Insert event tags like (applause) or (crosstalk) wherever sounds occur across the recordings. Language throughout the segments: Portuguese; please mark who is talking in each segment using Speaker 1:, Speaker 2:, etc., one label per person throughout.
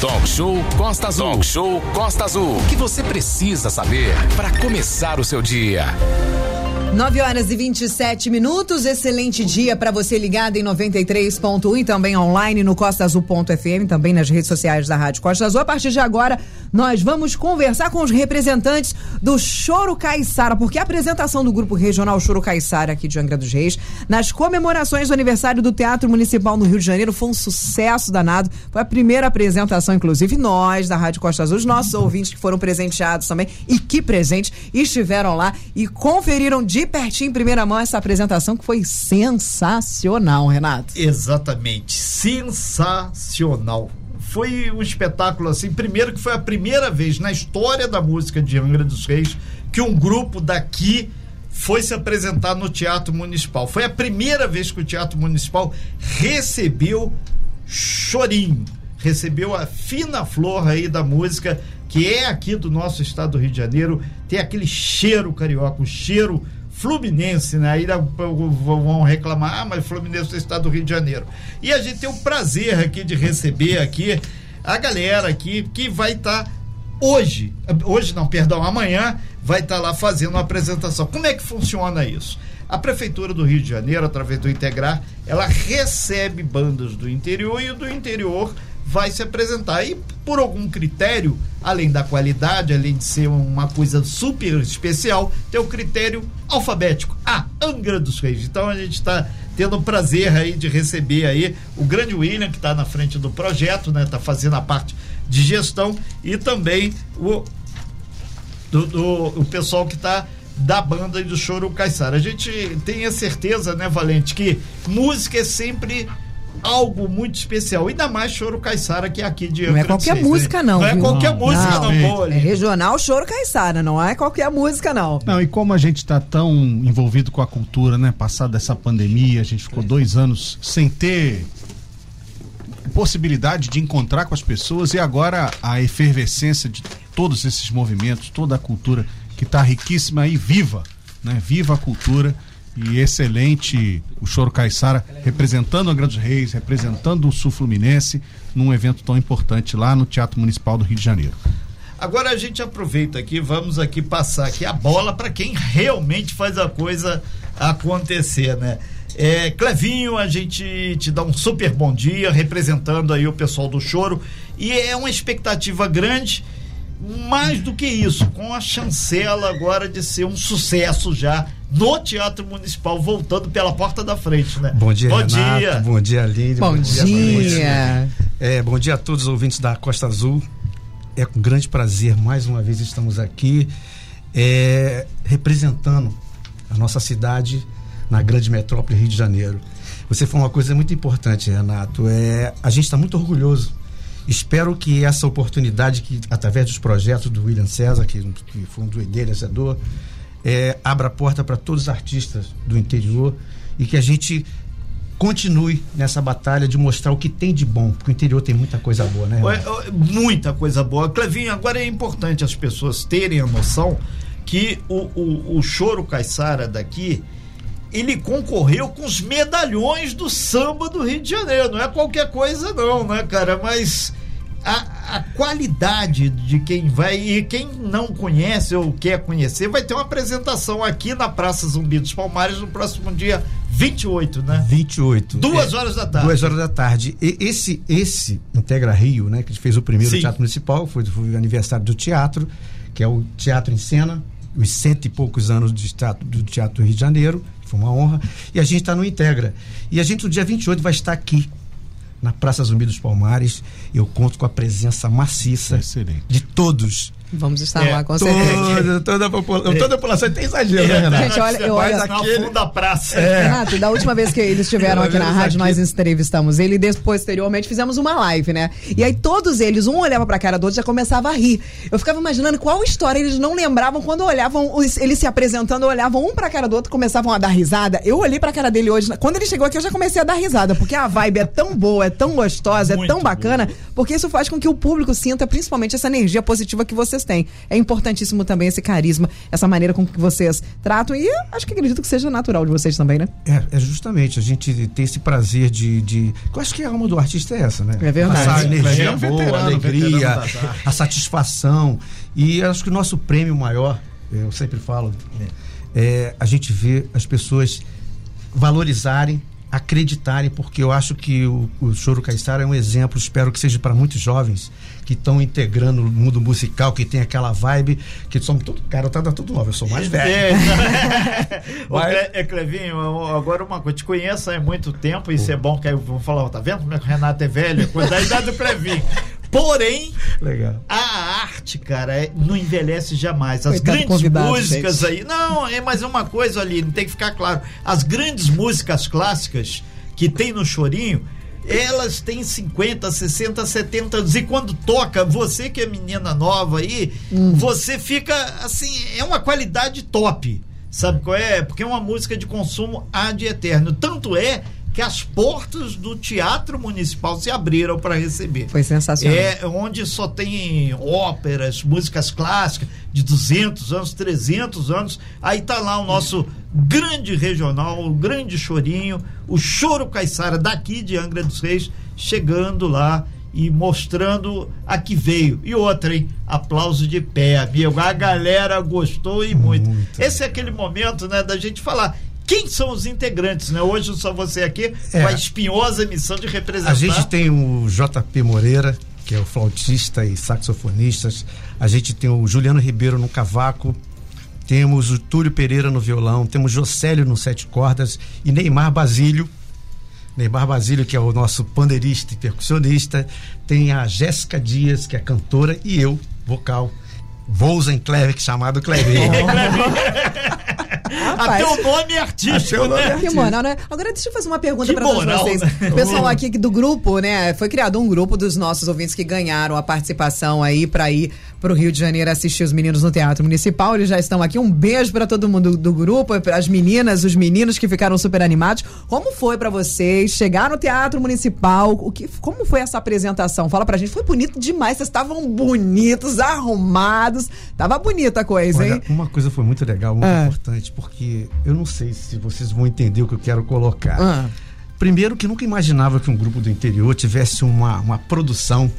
Speaker 1: Talk Show Costa Azul. Talk Show Costa Azul. O que você precisa saber para começar o seu dia?
Speaker 2: 9 horas e 27 minutos. Excelente dia para você ligado em 93.1 e também online no costaazul.fm, também nas redes sociais da Rádio Costa Azul. A partir de agora, nós vamos conversar com os representantes do Choro Caiçara, porque a apresentação do grupo regional Choro Caiçara aqui de Angra dos Reis, nas comemorações do aniversário do Teatro Municipal no Rio de Janeiro, foi um sucesso danado. Foi a primeira apresentação, inclusive nós da Rádio Costa Azul, os nossos ouvintes que foram presenteados também e que presentes estiveram lá e conferiram de pertinho, em primeira mão, essa apresentação que foi sensacional, Renato.
Speaker 3: Exatamente, sensacional. Foi um espetáculo assim, primeiro que foi a primeira vez na história da música de Angra dos Reis que um grupo daqui foi se apresentar no Teatro Municipal. Foi a primeira vez que o Teatro Municipal recebeu Chorinho, recebeu a fina flor aí da música que é aqui do nosso estado do Rio de Janeiro, tem aquele cheiro carioca, o cheiro Fluminense, né? Aí vão reclamar, ah, mas Fluminense é o estado do Rio de Janeiro. E a gente tem o prazer aqui de receber aqui a galera aqui que vai estar tá hoje, hoje não, perdão, amanhã vai estar tá lá fazendo uma apresentação. Como é que funciona isso? A Prefeitura do Rio de Janeiro, através do Integrar, ela recebe bandas do interior e do interior vai se apresentar. E por algum critério, além da qualidade, além de ser uma coisa super especial, tem o critério alfabético. Ah, Angra dos Reis. Então a gente está tendo o prazer aí de receber aí o grande William, que está na frente do projeto, né? Está fazendo a parte de gestão e também o, do, do o pessoal que está da banda e do Choro Caissara. A gente tem a certeza, né, Valente, que música é sempre algo muito especial. Ainda mais Choro Caiçara, que é aqui de
Speaker 2: Não é qualquer
Speaker 3: né?
Speaker 2: música, não.
Speaker 3: Não é qualquer
Speaker 2: não,
Speaker 3: música, não,
Speaker 2: não
Speaker 3: boa.
Speaker 2: É regional Choro Caiçara, não é qualquer música, não.
Speaker 4: Não, e como a gente está tão envolvido com a cultura, né? Passada essa pandemia, a gente ficou dois anos sem ter possibilidade de encontrar com as pessoas e agora a efervescência de todos esses movimentos, toda a cultura que está riquíssima e viva, né? Viva a cultura e excelente o Choro Caiçara, representando a Grandes Reis, representando o Sul Fluminense, num evento tão importante lá no Teatro Municipal do Rio de Janeiro.
Speaker 3: Agora a gente aproveita aqui, vamos aqui passar aqui a bola para quem realmente faz a coisa acontecer, né? É, Clevinho, a gente te dá um super bom dia, representando aí o pessoal do Choro, e é uma expectativa grande, mais do que isso, com a chancela agora de ser um sucesso já no Teatro Municipal, voltando pela porta da frente, né?
Speaker 5: Bom dia,
Speaker 3: bom
Speaker 5: Renato,
Speaker 3: dia.
Speaker 5: Bom dia, Aline.
Speaker 2: Bom, bom dia. dia.
Speaker 5: É, bom dia a todos os ouvintes da Costa Azul. É com grande prazer, mais uma vez estamos aqui é, representando a nossa cidade na grande metrópole Rio de Janeiro. Você falou uma coisa muito importante, Renato. É, a gente está muito orgulhoso. Espero que essa oportunidade, que através dos projetos do William César, que, que foi um do idealizador, é, abra a porta para todos os artistas do interior e que a gente continue nessa batalha de mostrar o que tem de bom, porque o interior tem muita coisa boa, né?
Speaker 3: Muita coisa boa. Clevinho, agora é importante as pessoas terem a noção que o, o, o Choro Caiçara daqui, ele concorreu com os medalhões do samba do Rio de Janeiro. Não é qualquer coisa, não, né, cara? Mas a, a, qualidade de quem vai e quem não conhece ou quer conhecer vai ter uma apresentação aqui na Praça Zumbi dos Palmares no próximo dia 28, né?
Speaker 5: 28.
Speaker 3: Duas é, horas da tarde.
Speaker 5: Duas horas da tarde. E esse, esse Integra Rio, né? Que fez o primeiro Sim. teatro municipal, foi, foi o aniversário do teatro, que é o Teatro em Cena, os cento e poucos anos de teatro, do Teatro Rio de Janeiro, foi uma honra. E a gente está no Integra. E a gente, no dia 28, vai estar aqui na Praça Zumbi dos Palmares. Eu conto com a presença maciça
Speaker 4: Excelente.
Speaker 5: de todos
Speaker 2: Vamos estar é, lá, com certeza.
Speaker 5: Toda, toda, a população, toda a população tem exagero, né, Renato?
Speaker 2: Gente, olha, eu olho
Speaker 3: aquele... fundo da praça.
Speaker 2: É. Renato, da última vez que eles estiveram aqui na rádio, aqui. nós entrevistamos ele e depois, posteriormente fizemos uma live, né? E aí todos eles, um olhava pra cara do outro e já começava a rir. Eu ficava imaginando qual história eles não lembravam quando olhavam, eles se apresentando, olhavam um pra cara do outro começavam a dar risada. Eu olhei pra cara dele hoje, quando ele chegou aqui eu já comecei a dar risada, porque a vibe é tão boa, é tão gostosa, Muito é tão bacana, boa. porque isso faz com que o público sinta principalmente essa energia positiva que você vocês têm. É importantíssimo também esse carisma, essa maneira com que vocês tratam e acho que acredito que seja natural de vocês também, né?
Speaker 5: É, é justamente a gente ter esse prazer de, de. Eu acho que a alma do artista é essa, né?
Speaker 2: É verdade.
Speaker 5: Passar a
Speaker 4: É,
Speaker 5: energia
Speaker 4: é um
Speaker 5: boa,
Speaker 4: veterano,
Speaker 5: a alegria,
Speaker 4: veterano
Speaker 5: a satisfação. E acho que o nosso prêmio maior, eu sempre falo, é a gente ver as pessoas valorizarem, acreditarem, porque eu acho que o, o Choro Caissara é um exemplo, espero que seja para muitos jovens que estão integrando o mundo musical, que tem aquela vibe, que somos tudo, cara, tá tudo novo, eu sou mais velho.
Speaker 3: É, (laughs)
Speaker 5: Mas-
Speaker 3: é, Clevinho, agora uma coisa, te conheço há muito tempo, isso é bom que aí vão falar, tá vendo como é que o Renato é velho? Coisa da idade do Clevinho. Porém,
Speaker 5: Legal.
Speaker 3: a arte, cara, é- não envelhece jamais. As
Speaker 2: Coitado do
Speaker 3: grandes músicas
Speaker 2: gente.
Speaker 3: aí. Não, é mais uma coisa ali, tem que ficar claro. As grandes músicas clássicas que tem no Chorinho, elas têm 50, 60, 70 anos. E quando toca, você que é menina nova aí,
Speaker 2: Hum.
Speaker 3: você fica assim, é uma qualidade top. Sabe qual é? Porque é uma música de consumo ad eterno. Tanto é que as portas do Teatro Municipal se abriram para receber.
Speaker 2: Foi sensacional.
Speaker 3: É onde só tem óperas, músicas clássicas de 200 anos, 300 anos. Aí tá lá o nosso grande regional, o grande chorinho, o Choro Caiçara daqui de Angra dos Reis, chegando lá e mostrando a que veio. E outra, hein? Aplauso de pé, amigo. A galera gostou e muito. Esse é aquele momento, né, da gente falar. Quem são os integrantes, né? Hoje só você aqui
Speaker 5: É.
Speaker 3: com a espinhosa missão de representar.
Speaker 5: A gente tem o JP Moreira, que é o flautista e saxofonista. A gente tem o Juliano Ribeiro no cavaco. Temos o Túlio Pereira no violão. Temos Jocélio no sete cordas. E Neymar Basílio. Neymar Basílio, que é o nosso pandeirista e percussionista. Tem a Jéssica Dias, que é cantora. E eu, vocal. Vozen Clevic, chamado Clevinho. (laughs)
Speaker 3: Até o nome é artístico,
Speaker 5: o nome
Speaker 3: né?
Speaker 2: Que moral, né? Agora deixa eu fazer uma pergunta para todos vocês.
Speaker 3: né?
Speaker 2: O pessoal aqui do grupo, né? Foi criado um grupo dos nossos ouvintes que ganharam a participação aí para ir pro Rio de Janeiro assistir os meninos no Teatro Municipal. Eles já estão aqui. Um beijo para todo mundo do grupo, as meninas, os meninos que ficaram super animados. Como foi para vocês chegar no Teatro Municipal? O que, como foi essa apresentação? Fala pra gente. Foi bonito demais. Vocês estavam bonitos, arrumados. Tava bonita a coisa,
Speaker 5: Olha,
Speaker 2: hein?
Speaker 5: uma coisa foi muito legal, muito
Speaker 2: Ah.
Speaker 5: importante, porque eu não sei se vocês vão entender o que eu quero colocar.
Speaker 2: Ah.
Speaker 5: Primeiro que nunca imaginava que um grupo do interior tivesse uma, uma produção.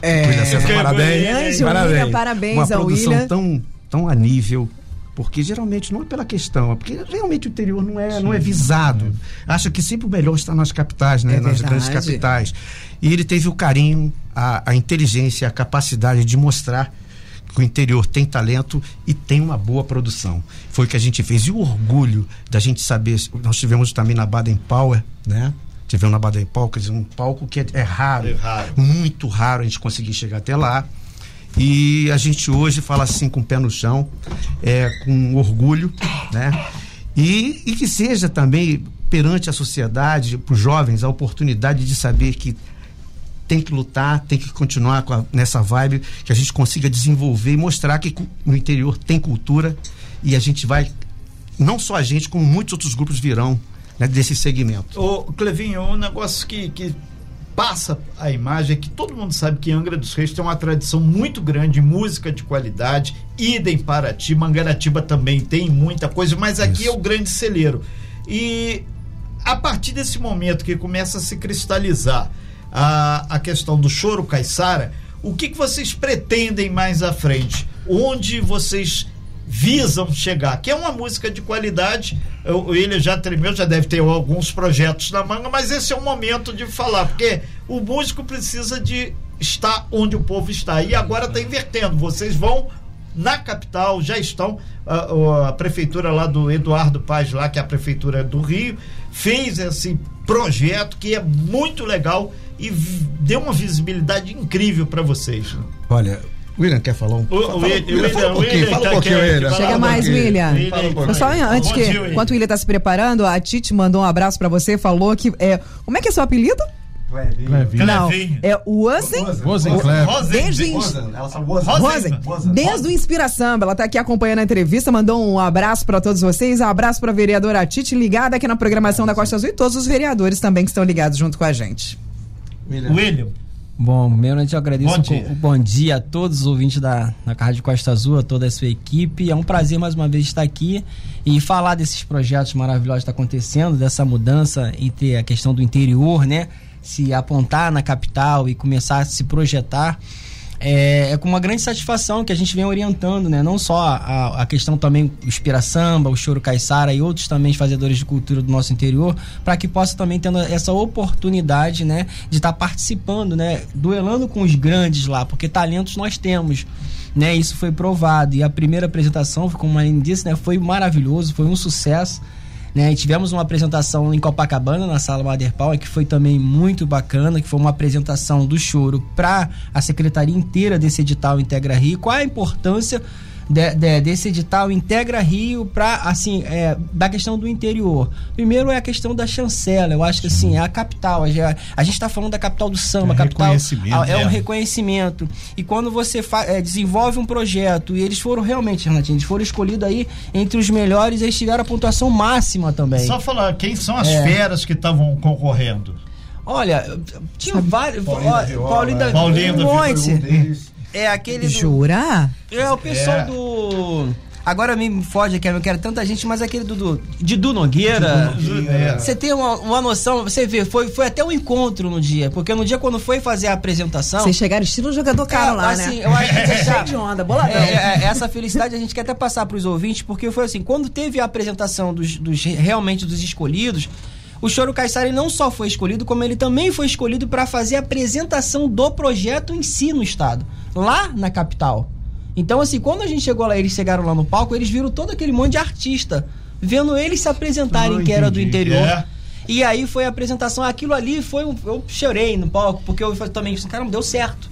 Speaker 2: É.
Speaker 5: William
Speaker 3: Que
Speaker 5: parabéns.
Speaker 2: grande, William, parabéns
Speaker 5: uma produção
Speaker 2: William.
Speaker 5: tão, tão a nível. Porque geralmente não é pela questão, é porque realmente o interior não é, não é visado. Acha que sempre o melhor está nas capitais, né?
Speaker 2: É
Speaker 5: nas
Speaker 2: verdade.
Speaker 5: grandes capitais. E ele teve o carinho, a, a inteligência, a capacidade de mostrar que o interior tem talento e tem uma boa produção. Foi o que a gente fez. E o orgulho da gente saber. Nós tivemos também na Baden Power, né? Tivemos na Baden Power, quer dizer, um palco que é, é raro,
Speaker 3: É raro.
Speaker 5: muito raro a gente conseguir chegar até lá. E a gente hoje fala assim com o pé no chão, é, com orgulho, né? E, e que seja também perante a sociedade, para os jovens, a oportunidade de saber que tem que lutar, tem que continuar com a- nessa vibe, que a gente consiga desenvolver e mostrar que no interior tem cultura e a gente vai, não só a gente, como muitos outros grupos virão né, desse segmento.
Speaker 3: Ô, Clevinho, um negócio que, que passa a imagem é que todo mundo sabe que Angra dos Reis tem uma tradição muito grande música de qualidade, idem Paraty, Mangaratiba também tem muita coisa, mas aqui
Speaker 5: Isso.
Speaker 3: é o grande celeiro. E a partir desse momento que começa a se cristalizar a, a questão do choro caiçara, o que, que vocês pretendem mais à frente? Onde vocês visam chegar? Que é uma música de qualidade. O William já tremeu, já deve ter alguns projetos na manga, mas esse é o momento de falar, porque o músico precisa de estar onde o povo está. E agora está invertendo. Vocês vão na capital, já estão. A, a prefeitura lá do Eduardo Paz, lá, que é a prefeitura do Rio, fez esse projeto que é muito legal e deu uma visibilidade incrível para vocês. né?
Speaker 5: Olha, William quer falar um fala-
Speaker 3: William-
Speaker 5: William, fala um
Speaker 3: William
Speaker 5: pouquinho, fala um
Speaker 3: tá
Speaker 5: pouquinho, William.
Speaker 2: Chega mais,
Speaker 5: pouquinho.
Speaker 2: William.
Speaker 3: William.
Speaker 2: Pessoal, antes que, enquanto o William tá se preparando, a Tite mandou um abraço pra você, falou que é, como é que é seu apelido?
Speaker 4: Clevinho.
Speaker 2: Não,
Speaker 3: Clevinho.
Speaker 2: é Wozen
Speaker 4: Rosenclever.
Speaker 2: Desde,
Speaker 3: Rosen,
Speaker 2: in-
Speaker 5: Ela só
Speaker 2: Rosen, desde o Inspiração, ela tá aqui acompanhando a entrevista, mandou um abraço pra todos vocês, um abraço pra vereadora Tite, ligada aqui na programação da Costa Azul e todos os vereadores também que estão ligados junto com a gente.
Speaker 5: William.
Speaker 3: William,
Speaker 6: Bom, primeiramente eu agradeço
Speaker 3: Bom
Speaker 6: bom
Speaker 3: dia.
Speaker 6: bom dia a todos os ouvintes da, da Rádio Costa Azul, a toda a sua equipe. É um prazer mais uma vez estar aqui e falar desses projetos maravilhosos que estão acontecendo, dessa mudança e ter a questão do interior, né? Se apontar na capital e começar a se projetar. É, é com uma grande satisfação que a gente vem orientando, né? Não só a, a questão também o Inspira Samba, o Choro Caiçara e outros também fazedores de cultura do nosso interior, para que possa também tendo essa oportunidade, né? De estar participando, né? Duelando com os grandes lá, porque talentos nós temos. Né, isso foi provado e a primeira apresentação, como a Aline disse, né, foi maravilhoso, foi um sucesso. Né, e tivemos uma apresentação em Copacabana, na sala Power, que foi também muito bacana, que foi uma apresentação do choro para a secretaria inteira desse edital Integra Rio. Qual a importância de- de- desse edital Integra Rio para, assim, é, da questão do interior? Primeiro é a questão da chancela, eu acho que assim, é a capital. A gente- a gente está falando da capital do samba,
Speaker 4: É
Speaker 6: capital
Speaker 4: reconhecimento,
Speaker 6: é um
Speaker 4: né?
Speaker 6: reconhecimento. E quando você fa- eh, desenvolve um projeto, e eles foram realmente, Renatinho, eles foram escolhidos aí entre os melhores, eles tiveram a pontuação máxima também.
Speaker 3: Só falar quem são as
Speaker 6: É.
Speaker 3: feras que estavam concorrendo.
Speaker 6: Olha, tinha vários. Paulinho da
Speaker 3: Paulinho
Speaker 6: um É aquele. Do,
Speaker 2: Jura?
Speaker 6: é o pessoal
Speaker 3: É.
Speaker 6: do. Agora me foge que eu quero tanta gente, mas aquele do, do Didu Nogueira.
Speaker 3: É.
Speaker 6: Você tem uma, uma noção, você vê, foi, foi até um encontro no dia, porque no dia quando foi fazer a apresentação.
Speaker 2: Vocês chegaram estilo jogador caro
Speaker 6: É,
Speaker 2: lá,
Speaker 6: assim,
Speaker 2: né?
Speaker 6: eu acho que (laughs)
Speaker 2: de onda, boladão.
Speaker 6: É, é, essa felicidade a gente quer até passar para os ouvintes, porque foi assim, quando teve a apresentação dos, dos realmente dos escolhidos, o Choro Caissari não só foi escolhido, como ele também foi escolhido para fazer a apresentação do projeto em si no estado, lá na capital. Então, assim, quando a gente chegou lá, eles chegaram lá no palco, eles viram todo aquele monte de artista, vendo eles se apresentarem,
Speaker 4: Ah,
Speaker 6: que era do interior.
Speaker 3: É.
Speaker 6: E aí foi a apresentação, aquilo ali foi um. Eu chorei no palco, porque eu também, caramba, deu certo.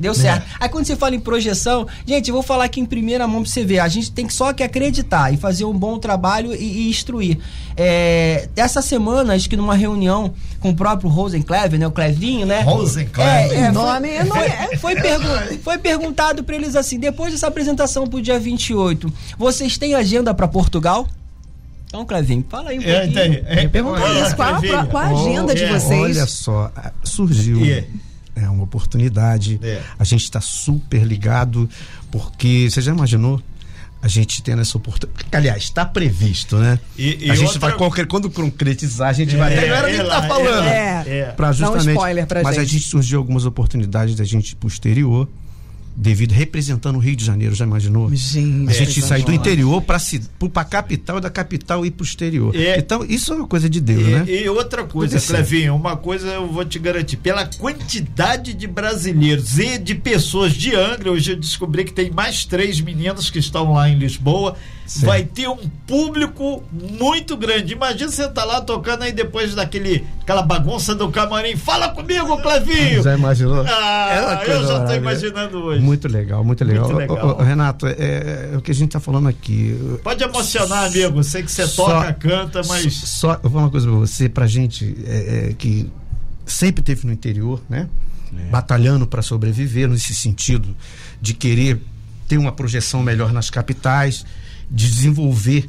Speaker 6: Deu certo. Aí quando você fala em projeção, gente, eu vou falar aqui em primeira mão pra você ver. A gente tem que só que acreditar e fazer um bom trabalho e, e instruir. É, essa semana, acho que numa reunião com o próprio Rosenclever, né? O Clevinho, né?
Speaker 3: Rosenclever.
Speaker 6: É, é,
Speaker 2: Nome é
Speaker 6: foi,
Speaker 2: nome.
Speaker 6: foi, pergu- (laughs) foi perguntado pra eles assim: depois dessa apresentação pro dia 28, vocês têm agenda pra Portugal? Então, Clevinho, fala aí um
Speaker 3: É,
Speaker 6: pouquinho.
Speaker 3: tem- é,
Speaker 6: Eu pergunto
Speaker 3: olha,
Speaker 2: Isso, qual, a- qual a agenda de
Speaker 3: É,
Speaker 2: vocês?
Speaker 5: Olha só, surgiu
Speaker 3: É.
Speaker 5: é uma oportunidade.
Speaker 3: É.
Speaker 5: A gente está super ligado, porque você já imaginou? A gente tendo essa oportunidade. Aliás, está previsto, né?
Speaker 3: E- e
Speaker 5: a gente
Speaker 3: outra-
Speaker 5: vai qualquer quando concretizar, a gente vai.
Speaker 3: É,
Speaker 5: Não era nem tá falando.
Speaker 2: é.
Speaker 3: É.
Speaker 5: Pra
Speaker 2: Dá um
Speaker 5: justamente,
Speaker 2: spoiler pra
Speaker 5: mas a
Speaker 2: gente.
Speaker 5: gente surgiu algumas oportunidades da gente ir pro exterior, devido representando o Rio de Janeiro, já imaginou?
Speaker 2: Gente,
Speaker 5: a gente
Speaker 2: é
Speaker 5: sair do interior para pra capital e da capital ir pro exterior.
Speaker 3: É.
Speaker 5: Então, isso é uma coisa de Deus,
Speaker 3: E,
Speaker 5: né?
Speaker 3: e outra coisa,
Speaker 5: certo.
Speaker 3: Clevinho, uma coisa eu vou te garantir. Pela quantidade de brasileiros e de pessoas de Angra, hoje eu descobri que tem mais três meninas que estão lá em Lisboa. Vai ter um público muito grande. Imagina você tá lá tocando aí depois daquele aquela bagunça do camarim. Fala comigo, Clevinho!
Speaker 5: Já imaginou?
Speaker 3: Ah,
Speaker 5: É uma
Speaker 3: eu já
Speaker 5: maravilhosa.
Speaker 3: imaginando hoje.
Speaker 5: Muito legal, muito legal.
Speaker 3: Muito legal.
Speaker 5: Ô, ô, Renato, é, é o que a gente tá falando aqui.
Speaker 3: Pode emocionar, amigo. Sei que você
Speaker 5: Só-
Speaker 3: toca, canta, mas.
Speaker 5: Só, eu vou falar uma coisa pra você, pra gente é, é, que sempre teve no interior, né? Batalhando para sobreviver, nesse sentido de querer ter uma projeção melhor nas capitais, de desenvolver.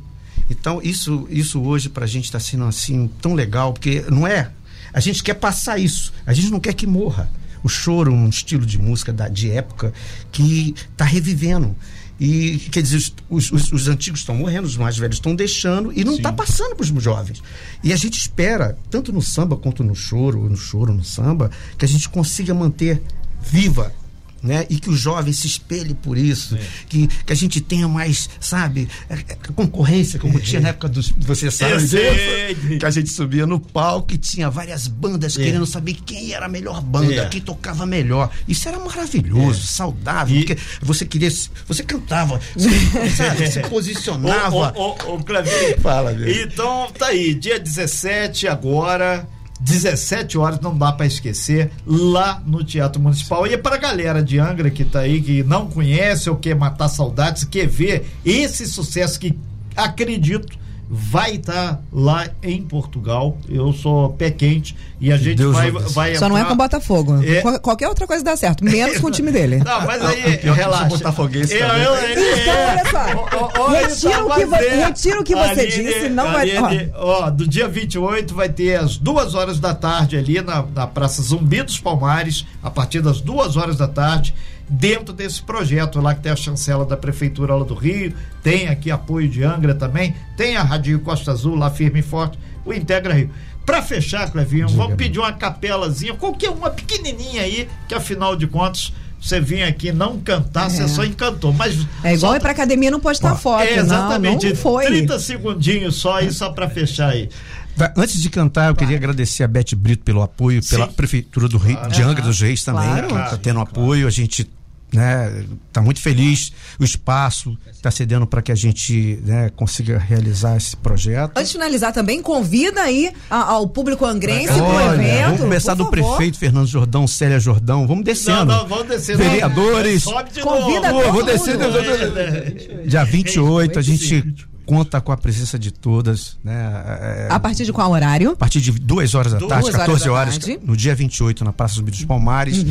Speaker 5: Então, isso, isso hoje pra gente está sendo assim tão legal, porque não é. A gente quer passar isso, a gente não quer que morra. O choro, um estilo de música da, de época que está revivendo. E quer dizer, os, os- os- os antigos estão morrendo, os mais velhos estão deixando e não está passando para os jovens. E a gente espera, tanto no samba quanto no choro, no choro, no samba, que a gente consiga manter viva. Né? E que o jovem se espelhe por isso, que, que a gente tenha mais, sabe, é, é, concorrência, como tinha na época dos. Você sabe
Speaker 3: sei.
Speaker 5: Que a gente subia no palco e tinha várias bandas querendo saber quem era a melhor banda,
Speaker 3: É.
Speaker 5: quem tocava melhor. Isso era maravilhoso, saudável,
Speaker 3: E-
Speaker 5: porque você queria. se- Você cantava, você, (laughs) sabe, você posicionava.
Speaker 3: Ô, ô, ô, ô, Clevinho.
Speaker 5: Fala, meu.
Speaker 3: Então, tá aí, dia 17 agora. 17 horas, não dá pra esquecer, lá no Teatro Municipal. E é pra galera de Angra que tá aí, que não conhece ou quer matar saudades, quer ver esse sucesso que acredito vai estar lá em Portugal. Eu sou pé quente e a gente
Speaker 5: Deus
Speaker 3: vai, vai
Speaker 2: Só não é com o Botafogo.
Speaker 3: É.
Speaker 2: Qual- Qualquer outra coisa dá certo, menos com o time dele. (laughs)
Speaker 3: Não, mas aí,
Speaker 5: eu botafoguense
Speaker 3: Eu-
Speaker 5: também.
Speaker 3: eu- ele
Speaker 2: Então, olha só.
Speaker 3: Ó, ó, ó, ele
Speaker 2: Retiro
Speaker 3: tá
Speaker 2: o que vo- retiro o que você
Speaker 3: Aline,
Speaker 2: disse, não vai-
Speaker 3: Aline, Ó, do dia 28 vai ter às duas horas da tarde ali na, na Praça Zumbi dos Palmares, a partir das duas horas da tarde, dentro desse projeto lá que tem a chancela da Prefeitura lá do Rio, tem aqui apoio de Angra também, tem a Rádio Costa Azul lá firme e forte, o Integra Rio. Pra fechar, Clevinho, vamos pedir uma capelazinha, qualquer uma pequenininha aí, que afinal de contas você vinha aqui não cantar, você só encantou. Mas
Speaker 2: É igual
Speaker 3: só
Speaker 2: ir pra academia não postar foto.
Speaker 3: é,
Speaker 2: não,
Speaker 3: exatamente.
Speaker 2: não foi.
Speaker 3: 30 segundinhos só aí, só pra fechar aí.
Speaker 5: Vai, Antes de cantar, eu queria agradecer a Beth Brito pelo apoio, pela
Speaker 3: Sim.
Speaker 5: Prefeitura do Rio, de Angra dos Reis também,
Speaker 2: Claro.
Speaker 5: que está tendo apoio. A gente né, tá muito feliz, o espaço está cedendo para que a gente né, consiga realizar esse projeto.
Speaker 2: Antes de finalizar também, convida aí a- ao público angrense pro
Speaker 5: Olha,
Speaker 2: evento.
Speaker 5: vamos começar do
Speaker 2: favor.
Speaker 5: prefeito Fernando Jordão, Célia Jordão, vamos
Speaker 3: Não,
Speaker 5: descendo.
Speaker 3: não, vamos descer.
Speaker 5: Vereadores.
Speaker 3: Sobe de
Speaker 2: Convida
Speaker 3: novo.
Speaker 2: todo
Speaker 5: vou descer,
Speaker 2: mundo.
Speaker 5: descer, Dia 28, a gente conta com a presença de todas, né? é,
Speaker 2: A partir de qual horário?
Speaker 5: a partir de duas horas da
Speaker 3: Duas
Speaker 5: tarde,
Speaker 2: horas
Speaker 5: 14
Speaker 2: da
Speaker 5: horas,
Speaker 2: tarde.
Speaker 5: no dia 28, na Praça Zumbi dos Palmares.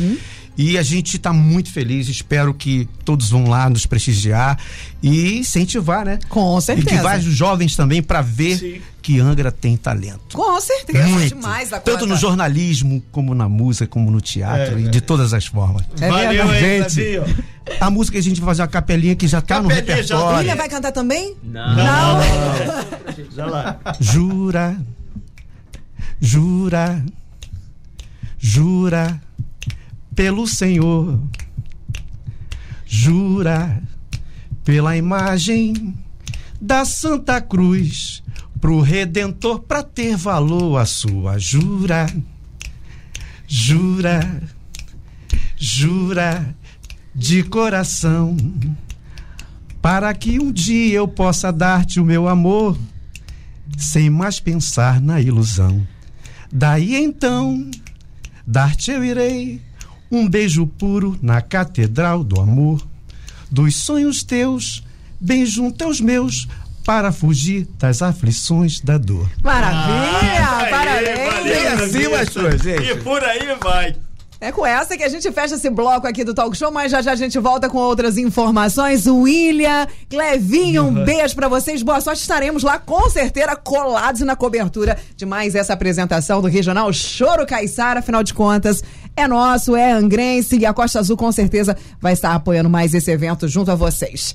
Speaker 5: E a gente está muito feliz, espero que todos vão lá nos prestigiar e incentivar, né?
Speaker 2: Com
Speaker 5: E
Speaker 2: certeza.
Speaker 5: que vários jovens também para ver
Speaker 3: Sim.
Speaker 5: que Angra tem talento.
Speaker 2: Com certeza.
Speaker 5: Muito.
Speaker 2: Demais a
Speaker 5: Tanto
Speaker 2: conta.
Speaker 5: no jornalismo, como na música, como no teatro,
Speaker 3: É,
Speaker 5: e de todas as formas.
Speaker 2: É
Speaker 3: Valeu
Speaker 2: verdade.
Speaker 5: Gente. A música que a gente vai fazer uma capelinha que já tá no
Speaker 3: Capelinha já-
Speaker 5: repertório.
Speaker 2: William vai cantar também?
Speaker 3: Não, não, não. (laughs) Já lá.
Speaker 5: Jura, jura, jura pelo Senhor, jura pela imagem da Santa Cruz, pro Redentor, pra ter valor a sua jura, jura, jura de coração, para que um dia eu possa dar-te o meu amor sem mais pensar na ilusão. Daí então, dar-te eu irei um beijo puro na catedral do amor, dos sonhos teus, bem junto aos meus, para fugir das aflições da dor.
Speaker 2: Maravilha!
Speaker 3: Ah, aí,
Speaker 2: parabéns!
Speaker 3: valeu,
Speaker 5: E assim. Mastor, gente?
Speaker 3: E por aí vai.
Speaker 2: É com essa que a gente fecha esse bloco aqui do Talk Show, mas já já a gente volta com outras informações. William, Clevinho, um beijo pra vocês. Boa sorte. Estaremos lá com certeza colados na cobertura de mais essa apresentação do Regional Choro Caiçara. Afinal de contas, é nosso, é angrense e a Costa Azul com certeza vai estar apoiando mais esse evento junto a vocês.